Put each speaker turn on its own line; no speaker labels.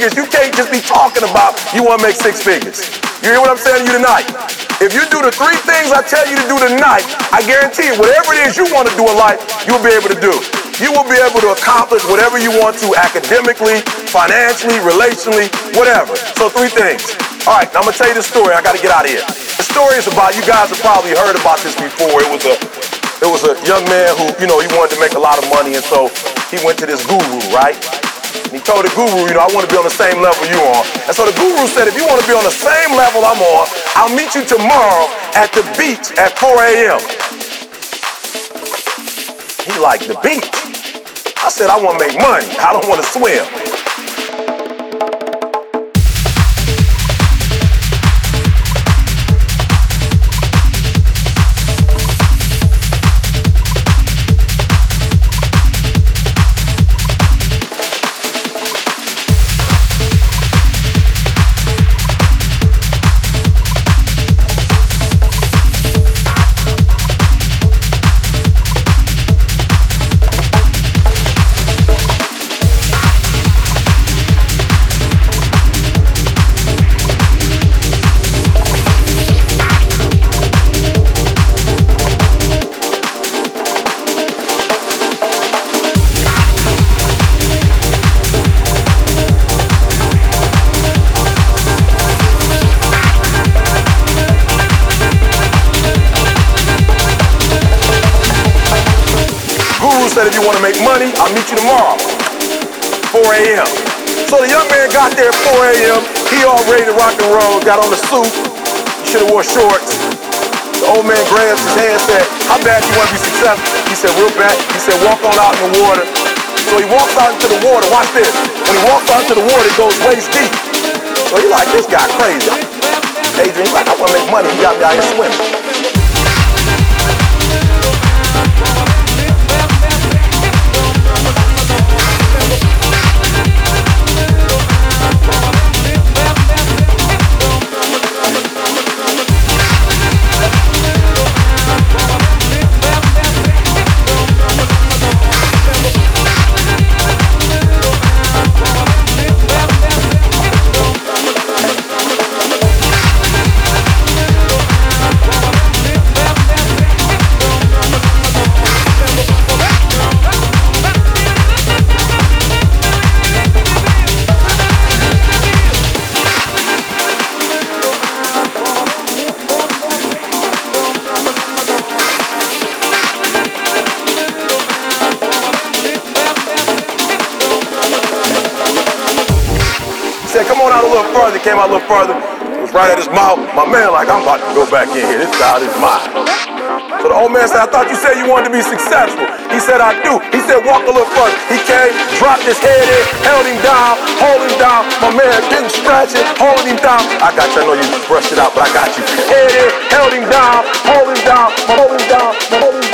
figures, you can't just be talking about you want to make six figures. You hear what I'm saying to you tonight? If you do the three things I tell you to do tonight, I guarantee you, whatever it is you want to do in life, you'll be able to do. You will be able to accomplish whatever you want to academically, financially, relationally, whatever. So three things. All right, I'm gonna tell you the story. I gotta get out of here. The story is about you guys have probably heard about this before. It was a it was a young man who, you know, he wanted to make a lot of money, and so he went to this guru, right? And he told the guru, you know, I want to be on the same level you are. And so the guru said, if you want to be on the same level I'm on, I'll meet you tomorrow at the beach at 4 a.m. He liked the beach. I said, I want to make money. I don't want to swim. Said, if you want to make money, I'll meet you tomorrow, 4 a.m. So the young man got there at 4 a.m. He all ready to rock and roll, got on the suit. Should have wore shorts. The old man grabs his hand and said, how bad you want to be successful? He said, real bad. He said, walk on out in the water. So he walks out into the water. Watch this. When he walks out into the water, it goes waist deep. So he like, this guy crazy. Adrian, like, I want to make money. He got me out here swimming. Came out a little further. It was right at his mouth. My man, like, I'm about to go back in here. This child is mine. So the old man said, I thought you said you wanted to be successful. He said, I do. He said, walk a little further. He came, dropped his head in, held him down, hold him down. My man didn't stretch it, hold him down. I got you. I know you brushed it out, but I got you. Head in, held him down, hold him down, hold him down, hold him down.